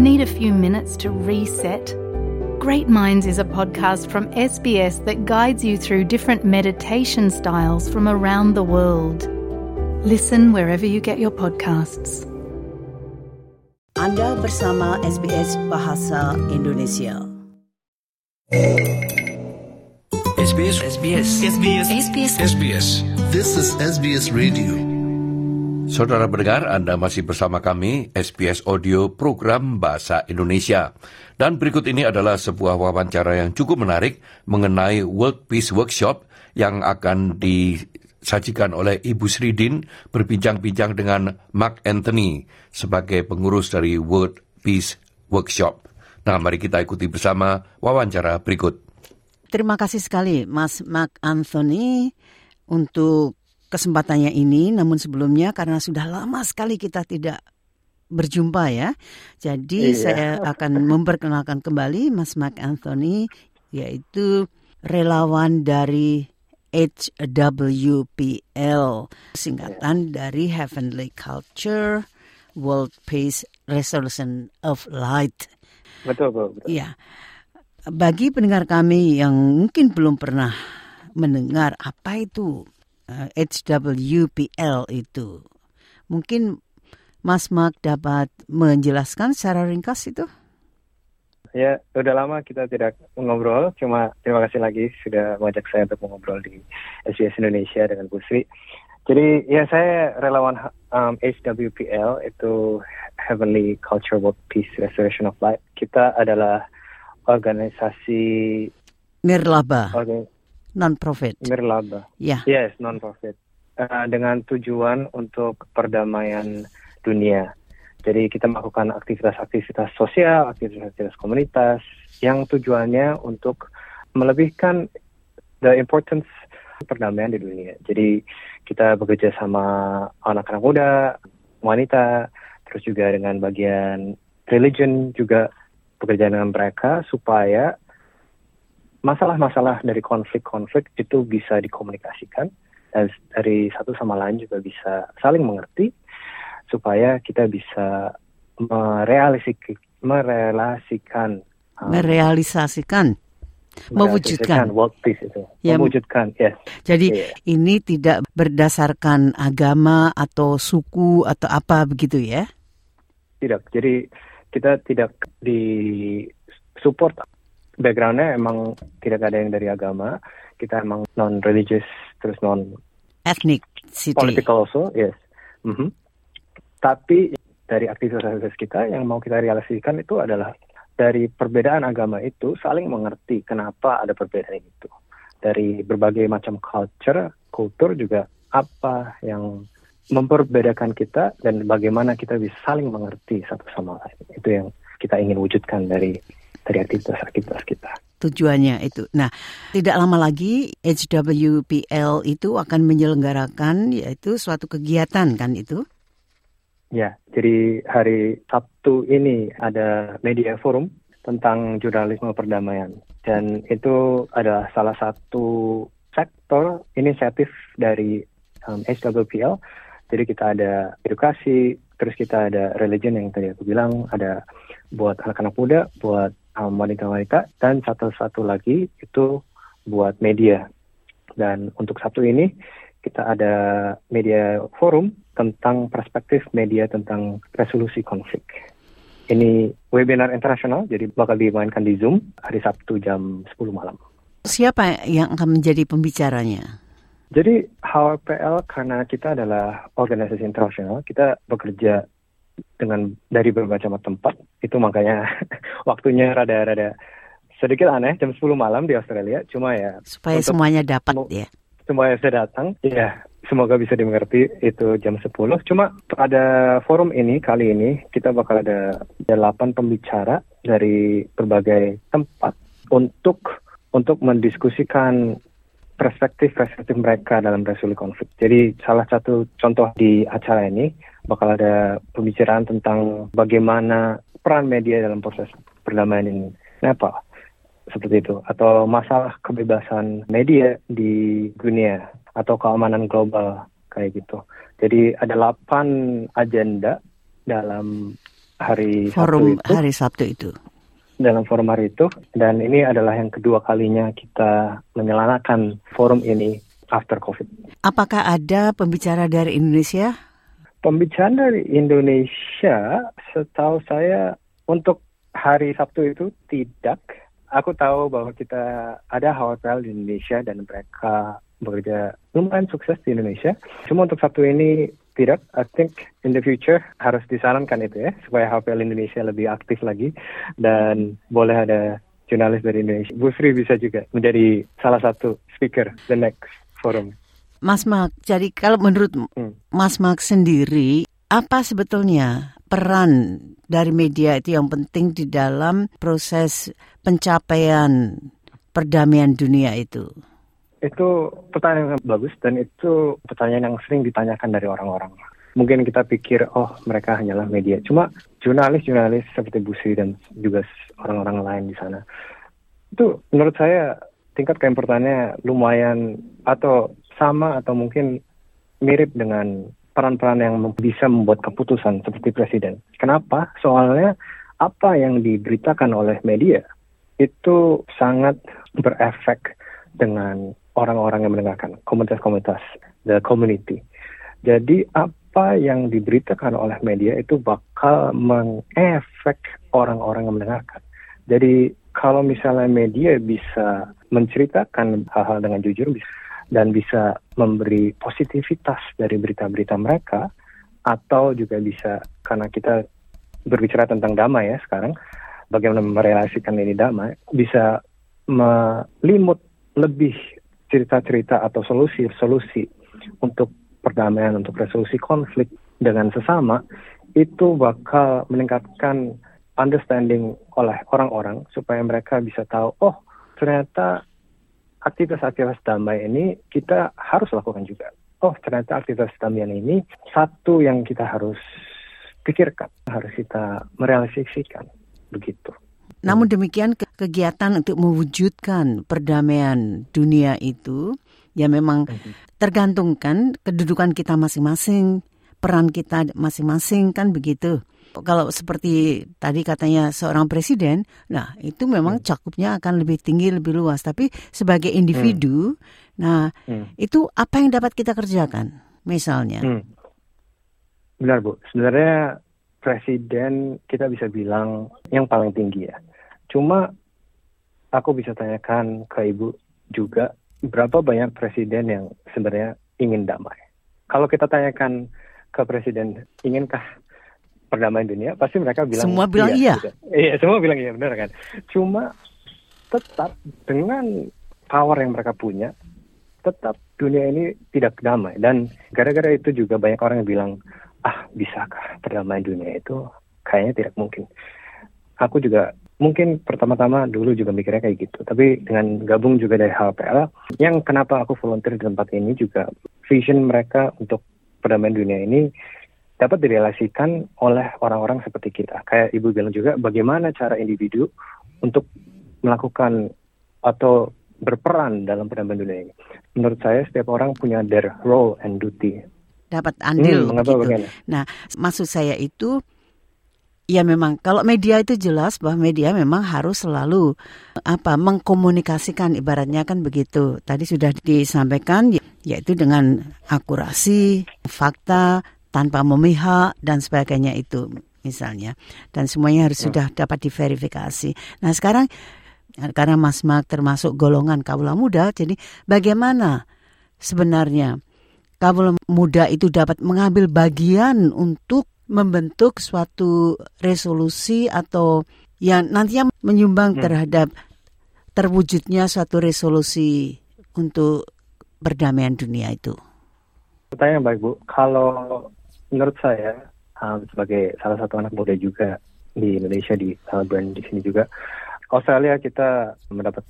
Need a few minutes to reset? Great Minds is a podcast from SBS that guides you through different meditation styles from around the world. Listen wherever you get your podcasts. Anda bersama SBS Bahasa Indonesia. SBS SBS SBS SBS SBS This is SBS Radio. Saudara pendengar, Anda masih bersama kami, SBS Audio Program Bahasa Indonesia. Dan berikut ini adalah sebuah wawancara yang cukup menarik mengenai World Peace Workshop yang akan disajikan oleh Ibu Sridin berbincang-bincang dengan Mark Anthony sebagai pengurus dari World Peace Workshop. Nah, mari kita ikuti bersama wawancara berikut. Terima kasih sekali Mas Mark Anthony untuk kesempatannya ini. Namun sebelumnya karena sudah lama sekali kita tidak berjumpa ya. Jadi Iya. saya akan memperkenalkan kembali Mas Mark Anthony yaitu relawan dari HWPL singkatan dari Heavenly Culture World Peace Resolution of Light. Betul, betul, betul. Iya. Bagi pendengar kami yang mungkin belum pernah mendengar apa itu HWPL itu. Mungkin Mas Mark dapat menjelaskan secara ringkas itu? Ya, udah lama kita tidak ngobrol. Cuma terima kasih lagi sudah mengajak saya untuk mengobrol di SBS Indonesia dengan Bu Sri. Jadi ya saya relawan um, HWPL itu Heavenly Culture World Peace Restoration of Light. Kita adalah organisasi Nirlaba, organ, non-profit. nirlaba. Ya, Yes, non-profit. Uh, dengan tujuan untuk perdamaian dunia. Jadi kita melakukan aktivitas-aktivitas sosial, aktivitas-aktivitas komunitas yang tujuannya untuk melebihkan the importance perdamaian di dunia. Jadi kita bekerja sama anak-anak muda, wanita, terus juga dengan bagian religion juga bekerja dengan mereka supaya masalah-masalah dari konflik-konflik itu bisa dikomunikasikan dan dari satu sama lain juga bisa saling mengerti supaya kita bisa merealisik merelasikan um, merealisasikan. Mewujudkan. merealisasikan world peace itu Ya, mewujudkan yes Jadi Iya. ini tidak berdasarkan agama atau suku atau apa begitu ya? tidak jadi kita tidak di support backgroundnya emang tidak ada yang dari agama kita emang non religious terus non Ethnic city. political also yes Mhm. tapi dari aktivitas-aktivitas kita yang mau kita realisasikan itu adalah dari perbedaan agama itu saling mengerti kenapa ada perbedaan itu dari berbagai macam culture kultur juga apa yang memperbedakan kita dan bagaimana kita bisa saling mengerti satu sama lain itu yang kita ingin wujudkan dari aktivitas-aktivitas kita tujuannya itu. Nah, tidak lama lagi HWPL itu akan menyelenggarakan yaitu suatu kegiatan kan itu? Ya, jadi hari Sabtu ini ada media forum tentang jurnalisme perdamaian. Dan itu adalah salah satu sektor inisiatif dari um, HWPL. Jadi kita ada edukasi, terus kita ada religion yang tadi aku bilang, ada buat anak-anak muda, buat um, wanita-wanita, dan satu-satu lagi itu buat media. Dan untuk Sabtu ini kita ada media forum tentang perspektif media tentang resolusi konflik. Ini webinar internasional, jadi bakal dimainkan di Zoom hari Sabtu jam 10 malam. Siapa yang akan menjadi pembicaranya? Jadi HWPL karena kita adalah organisasi internasional, kita bekerja dengan dari berbagai macam tempat. Itu makanya waktunya rada-rada sedikit aneh jam 10 malam di Australia. Cuma ya Supaya Untuk- semuanya dapat ya. semua yang sudah datang, ya semoga bisa dimengerti itu jam 10. Cuma pada forum ini kali ini kita bakal ada delapan pembicara dari berbagai tempat untuk untuk mendiskusikan perspektif-perspektif mereka dalam resolusi konflik. Jadi salah satu contoh di acara ini bakal ada pembicaraan tentang bagaimana peran media dalam proses perdamaian ini. Kenapa? Seperti itu. Atau masalah kebebasan media di dunia atau keamanan global kayak gitu. Jadi ada 8 agenda dalam hari Forum Sabtu itu, hari Sabtu itu. dalam forum hari itu. Dan ini adalah yang kedua kalinya kita menyelanakan forum ini after COVID. Apakah ada pembicara dari Indonesia? Pembicaraan dari Indonesia, setahu saya untuk hari Sabtu itu tidak. Aku tahu bahwa kita ada hotel di Indonesia dan mereka bekerja lumayan sukses di Indonesia. Cuma untuk Sabtu ini tidak. I think in the future harus disarankan itu ya supaya HPL Indonesia lebih aktif lagi dan boleh ada jurnalis dari Indonesia. Bu Sri bisa juga menjadi salah satu speaker the next forum. Mas Mark, jadi kalau menurut Hmm. Mas Mark sendiri, apa sebetulnya peran dari media itu yang penting di dalam proses pencapaian perdamaian dunia itu? Itu pertanyaan yang bagus dan itu pertanyaan yang sering ditanyakan dari orang-orang. Mungkin kita pikir, oh mereka hanyalah media. Cuma jurnalis-jurnalis seperti Busi dan juga orang-orang lain di sana. Itu menurut saya tingkat keimportannya lumayan atau sama atau mungkin mirip dengan peran-peran yang bisa membuat keputusan seperti presiden. Kenapa? Soalnya apa yang diberitakan oleh media itu sangat berefek dengan orang-orang yang mendengarkan, komunitas-komunitas, the community. Jadi apa yang diberitakan oleh media itu bakal mengefek orang-orang yang mendengarkan. Jadi kalau misalnya media bisa menceritakan hal-hal dengan jujur bis- dan bisa memberi positivitas dari berita-berita mereka, atau juga bisa karena kita berbicara tentang damai ya sekarang, bagaimana merelasikan ini damai, bisa melimut lebih cerita-cerita atau solusi-solusi untuk perdamaian, untuk resolusi konflik dengan sesama, itu bakal meningkatkan understanding oleh orang-orang supaya mereka bisa tahu, oh ternyata aktivitas-aktivitas damai ini kita harus lakukan juga. Oh ternyata aktivitas damai ini satu yang kita harus pikirkan, harus kita merealisasikan begitu. Namun demikian ke- kegiatan untuk mewujudkan perdamaian dunia itu ya memang tergantung kan kedudukan kita masing-masing, peran kita masing-masing kan begitu. Kalau seperti tadi katanya seorang presiden, nah itu memang cakupnya akan lebih tinggi, lebih luas. Tapi sebagai individu, nah Hmm. itu apa yang dapat kita kerjakan? Misalnya, Hmm. Benar Bu, sebenarnya presiden kita bisa bilang yang paling tinggi ya. Cuma aku bisa tanyakan ke Ibu juga berapa banyak presiden yang sebenarnya ingin damai. Kalau kita tanyakan ke presiden, inginkah perdamaian dunia? Pasti mereka bilang Semua bilang iya. gitu. Iya, semua bilang iya, benar kan? Cuma tetap dengan power yang mereka punya, tetap dunia ini tidak damai dan gara-gara itu juga banyak orang yang bilang ah bisakah perdamaian dunia itu kayaknya tidak mungkin aku juga mungkin pertama-tama dulu juga mikirnya kayak gitu tapi dengan gabung juga dari HPL yang kenapa aku volunteer di tempat ini juga vision mereka untuk perdamaian dunia ini dapat direlasikan oleh orang-orang seperti kita kayak ibu bilang juga bagaimana cara individu untuk melakukan atau berperan dalam perdamaian dunia ini menurut saya setiap orang punya their role and duty dapat andil Hmm, mengapa begitu. bagaimana? Nah, maksud saya itu ya memang kalau media itu jelas bahwa media memang harus selalu apa mengkomunikasikan ibaratnya kan begitu. Tadi sudah disampaikan ya- yaitu dengan akurasi, fakta, tanpa memihak dan sebagainya itu misalnya. Dan semuanya harus sudah dapat diverifikasi. Nah, sekarang karena Mas Mark termasuk golongan kaula muda, jadi bagaimana sebenarnya kaula muda itu dapat mengambil bagian untuk membentuk suatu resolusi atau yang nantinya menyumbang terhadap terwujudnya suatu resolusi untuk perdamaian dunia itu. Pertanyaan baik Bu, kalau menurut saya um, sebagai salah satu anak muda juga di Indonesia di Melbourne di sini juga Australia kita mendapat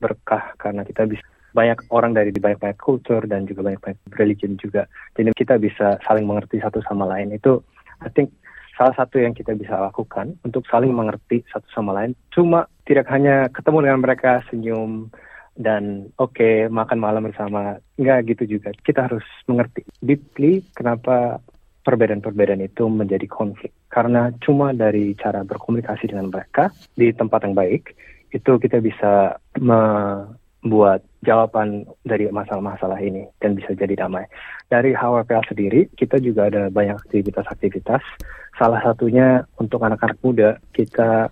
berkah karena kita bisa banyak orang dari banyak-banyak kultur dan juga banyak-banyak religion juga. Jadi kita bisa saling mengerti satu sama lain. Itu I think salah satu yang kita bisa lakukan untuk saling mengerti satu sama lain. Cuma tidak hanya ketemu dengan mereka senyum dan oke makan malam bersama nggak gitu juga kita harus mengerti deeply kenapa perbedaan-perbedaan itu menjadi konflik. Karena cuma dari cara berkomunikasi dengan mereka di tempat yang baik, itu kita bisa membuat jawaban dari masalah-masalah ini dan bisa jadi damai. Dari HWPL sendiri, kita juga ada banyak aktivitas-aktivitas. Salah satunya untuk anak-anak muda, kita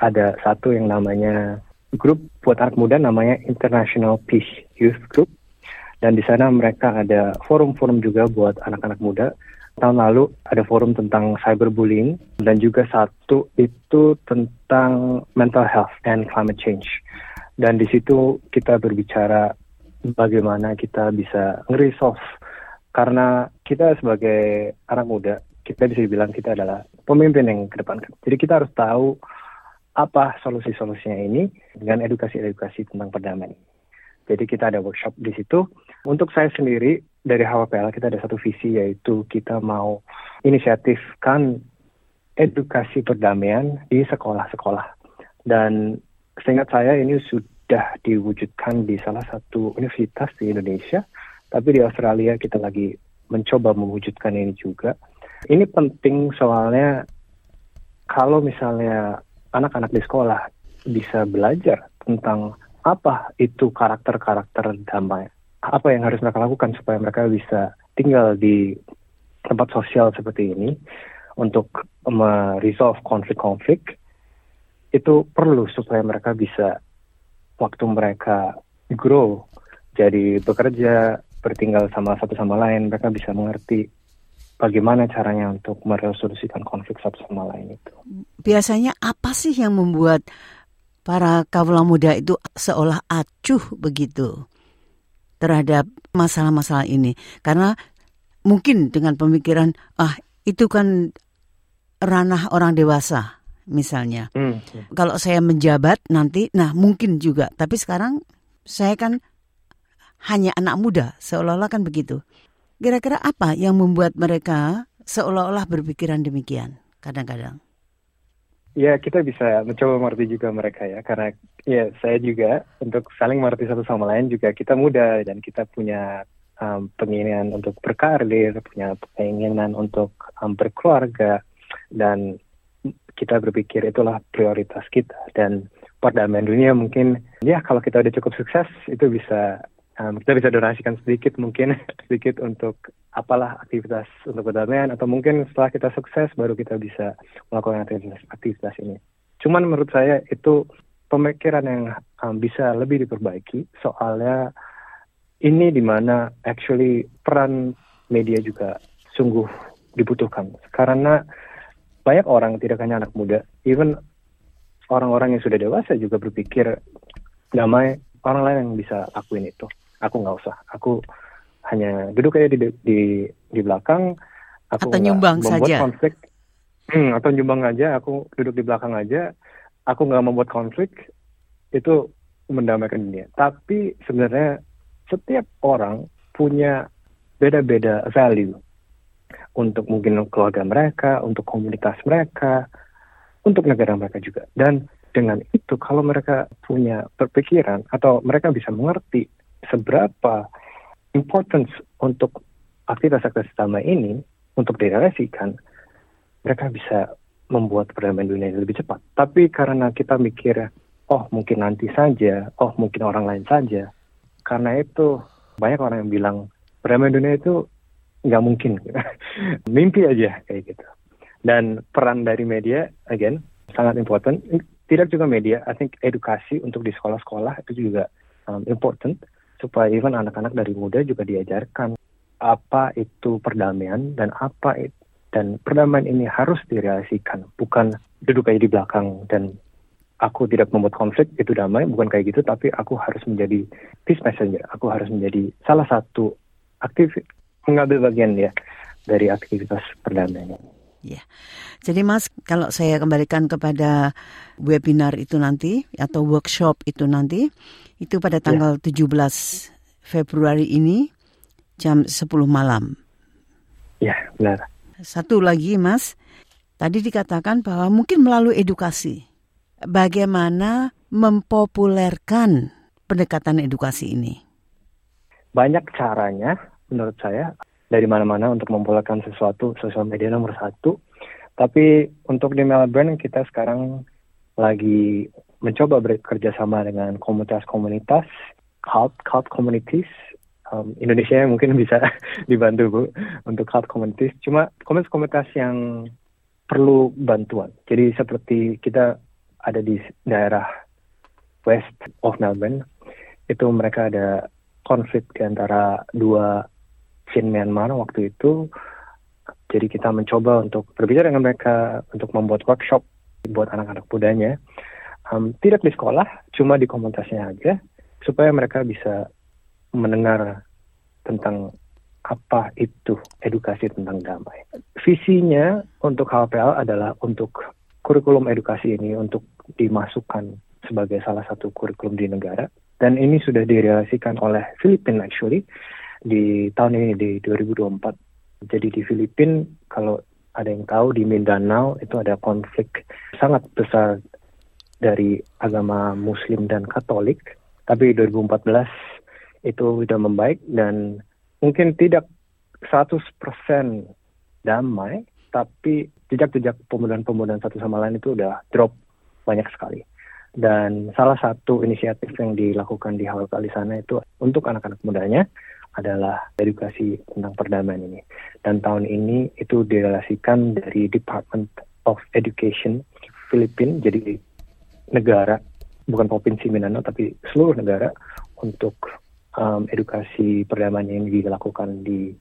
ada satu yang namanya grup buat anak muda namanya International Peace Youth Group dan di sana mereka ada forum-forum juga buat anak-anak muda. Tahun lalu ada forum tentang cyberbullying dan juga satu itu tentang mental health and climate change. Dan di situ kita berbicara bagaimana kita bisa nge-resolve karena kita sebagai anak muda kita bisa dibilang kita adalah pemimpin yang ke depan. Jadi kita harus tahu apa solusi-solusinya ini dengan edukasi-edukasi tentang perdamaian. Jadi kita ada workshop di situ. Untuk saya sendiri dari HWPL kita ada satu visi yaitu kita mau inisiatifkan edukasi perdamaian di sekolah-sekolah. Dan seingat saya ini sudah diwujudkan di salah satu universitas di Indonesia, tapi di Australia kita lagi mencoba mewujudkan ini juga. Ini penting soalnya kalau misalnya anak-anak di sekolah bisa belajar tentang apa itu karakter-karakter damai? Apa yang harus mereka lakukan supaya mereka bisa tinggal di tempat sosial seperti ini untuk meresolve konflik-konflik itu perlu supaya mereka bisa waktu mereka grow jadi bekerja bertinggal sama satu sama lain mereka bisa mengerti bagaimana caranya untuk meresolusikan konflik satu sama lain itu. Biasanya apa sih yang membuat para kaula muda itu seolah acuh begitu terhadap masalah-masalah ini. Karena mungkin dengan pemikiran ah itu kan ranah orang dewasa misalnya. Hmm. kalau saya menjabat nanti nah mungkin juga. Tapi sekarang saya kan hanya anak muda seolah-olah kan begitu. Kira-kira apa yang membuat mereka seolah-olah berpikiran demikian kadang-kadang Ya, kita bisa mencoba mengerti juga mereka ya, karena ya saya juga untuk saling mengerti satu sama lain juga kita muda dan kita punya um, penginginan untuk berkarir, punya keinginan untuk um, berkeluarga dan kita berpikir itulah prioritas kita. Dan perdamaian dunia mungkin ya kalau kita udah cukup sukses itu bisa um, kita bisa donasikan sedikit mungkin sedikit untuk apalah aktivitas untuk perdamaian atau mungkin setelah kita sukses baru kita bisa melakukan aktivitas, aktivitas ini. Cuman menurut saya itu pemikiran yang um, bisa lebih diperbaiki soalnya ini di mana actually peran media juga sungguh dibutuhkan karena banyak orang tidak hanya anak muda, even orang-orang yang sudah dewasa juga berpikir damai orang lain yang bisa lakuin itu aku nggak usah. Aku hanya duduk aja di di di belakang. Aku atau nyumbang membuat saja? konflik. Hmm, atau nyumbang aja. Aku duduk di belakang aja. Aku nggak membuat konflik itu mendamaikan dunia. Tapi sebenarnya setiap orang punya beda-beda value untuk mungkin keluarga mereka, untuk komunitas mereka, untuk negara mereka juga. Dan dengan itu, kalau mereka punya berpikiran atau mereka bisa mengerti seberapa importance untuk aktivitas-aktivitas damai ini untuk direalisasikan, mereka bisa membuat perdamaian dunia ini lebih cepat. Tapi karena kita mikir, oh mungkin nanti saja, oh mungkin orang lain saja, karena itu banyak orang yang bilang perdamaian dunia itu nggak mungkin, mimpi aja kayak gitu. Dan peran dari media, again, sangat important. Tidak juga media, I think edukasi untuk di sekolah-sekolah itu juga um, important supaya even anak-anak dari muda juga diajarkan apa itu perdamaian dan apa itu dan perdamaian ini harus direalisasikan. Bukan duduk aja di belakang dan aku tidak membuat konflik itu damai bukan kayak gitu tapi aku harus menjadi peace messenger. Aku harus menjadi salah satu aktif mengambil bagian ya dari aktivitas perdamaian Ya, jadi Mas, kalau saya kembalikan kepada webinar itu nanti atau workshop itu nanti, itu pada ya. tanggal ya. 17 Februari ini jam 10 malam. Ya, benar. Satu lagi, Mas. Tadi dikatakan bahwa mungkin melalui edukasi. Bagaimana mempopulerkan pendekatan edukasi ini? Banyak caranya menurut saya. Dari mana-mana untuk mempopulerkan sesuatu sosial media nomor satu. Tapi untuk di Melbourne kita sekarang lagi mencoba bekerja sama dengan komunitas-komunitas, cult, cult communities. Um, Indonesia mungkin bisa dibantu Bu untuk cult communities. Cuma komunitas-komunitas yang perlu bantuan. Jadi seperti kita ada di daerah west of Melbourne, itu mereka ada konflik di antara dua Chin Myanmar waktu itu. Jadi kita mencoba untuk berbicara dengan mereka untuk membuat workshop buat anak-anak mudanya. Um, tidak di sekolah, cuma di komunitasnya aja, supaya mereka bisa mendengar tentang apa itu edukasi tentang damai. Visinya untuk HPL adalah untuk kurikulum edukasi ini untuk dimasukkan sebagai salah satu kurikulum di negara. Dan ini sudah direalisasikan oleh Filipina actually di tahun ini di 2024. Jadi di Filipina kalau ada yang tahu di Mindanao itu ada konflik sangat besar dari agama Muslim dan Katolik. Tapi 2014 itu sudah membaik dan mungkin tidak 100% damai, tapi jejak-jejak pemudahan-pemudahan satu sama lain itu udah drop banyak sekali. Dan salah satu inisiatif yang dilakukan di Hawal Kali sana itu untuk anak-anak mudanya adalah edukasi tentang perdamaian ini. Dan tahun ini itu direlasikan dari Department of Education Filipina, jadi negara, bukan provinsi Mindanao, tapi seluruh negara untuk um, edukasi perdamaian yang dilakukan di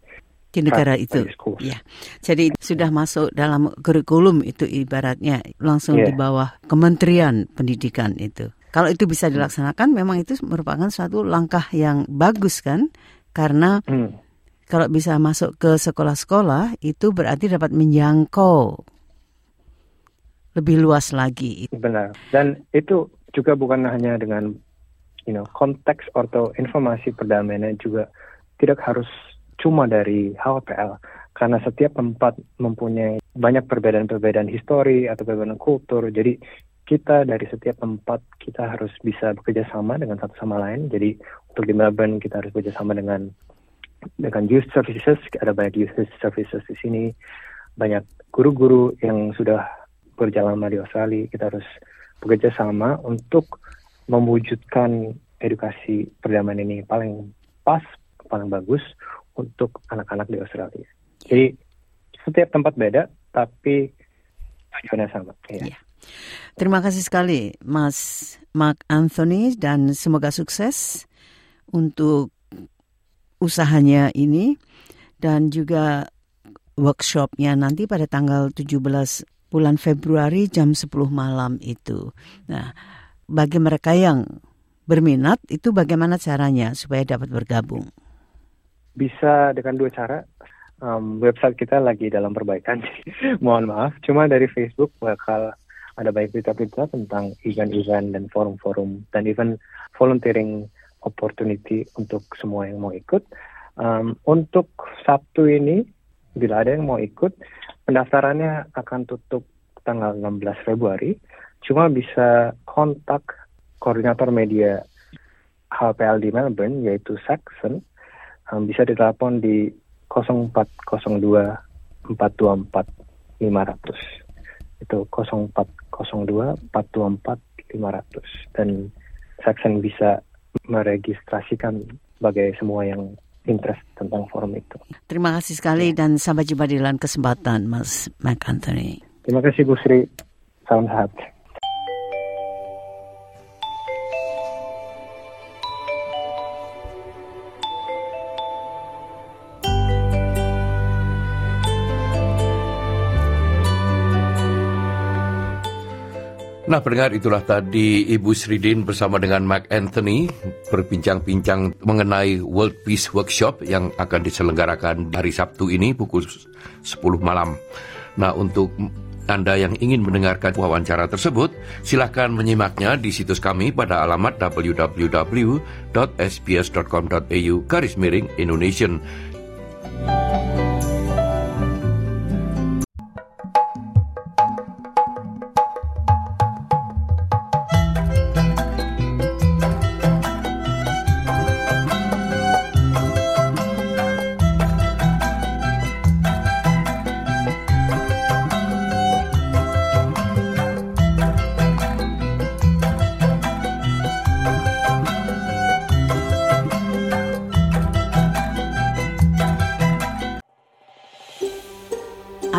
di negara itu. Ya. Jadi sudah masuk dalam kurikulum itu ibaratnya langsung yeah. di bawah Kementerian Pendidikan itu. Kalau itu bisa dilaksanakan memang itu merupakan suatu langkah yang bagus kan? Karena hmm. kalau bisa masuk ke sekolah-sekolah itu berarti dapat menjangkau lebih luas lagi. Benar. Dan itu juga bukan hanya dengan you know, konteks atau informasi perdamaian juga tidak harus cuma dari HPL karena setiap tempat mempunyai banyak perbedaan-perbedaan histori atau perbedaan kultur. Jadi kita dari setiap tempat kita harus bisa bekerja sama dengan satu sama lain. Jadi untuk di Melbourne kita harus bekerja sama dengan dengan youth services, ada banyak youth services di sini, banyak guru-guru yang sudah berjalan lama di Australia. Kita harus bekerja sama untuk mewujudkan edukasi perdamaian ini paling pas, paling bagus untuk anak-anak di Australia. Jadi setiap tempat beda, tapi tujuannya sama. Ya. Ya. Terima kasih sekali, Mas Mark Anthony, dan semoga sukses untuk usahanya ini dan juga workshopnya nanti pada tanggal 17 bulan Februari jam 10 malam itu. Nah, bagi mereka yang berminat itu bagaimana caranya supaya dapat bergabung? Bisa dengan dua cara. Um, website kita lagi dalam perbaikan, mohon maaf. Cuma dari Facebook bakal ada banyak berita-berita tentang event-event dan forum-forum dan even volunteering opportunity untuk semua yang mau ikut. Um, untuk Sabtu ini, bila ada yang mau ikut, pendaftarannya akan tutup tanggal 16 Februari. Cuma bisa kontak koordinator media HPL di Melbourne yaitu Saxon um, bisa ditelepon di 0402 424 500 itu 0402 424 500 dan Saxon bisa meregistrasikan bagi semua yang interest tentang forum itu. Terima kasih sekali ya. dan sampai jumpa di lain kesempatan Mas Mac Anthony. Terima kasih Bu Sri. Salam sehat. Nah, pendengar itulah tadi Ibu Sridin bersama dengan Mark Anthony berbincang-bincang mengenai World Peace Workshop yang akan diselenggarakan hari Sabtu ini pukul 10 malam. Nah, untuk anda yang ingin mendengarkan wawancara tersebut, silakan menyimaknya di situs kami pada alamat www.sbs.com.au garis miring Indonesian.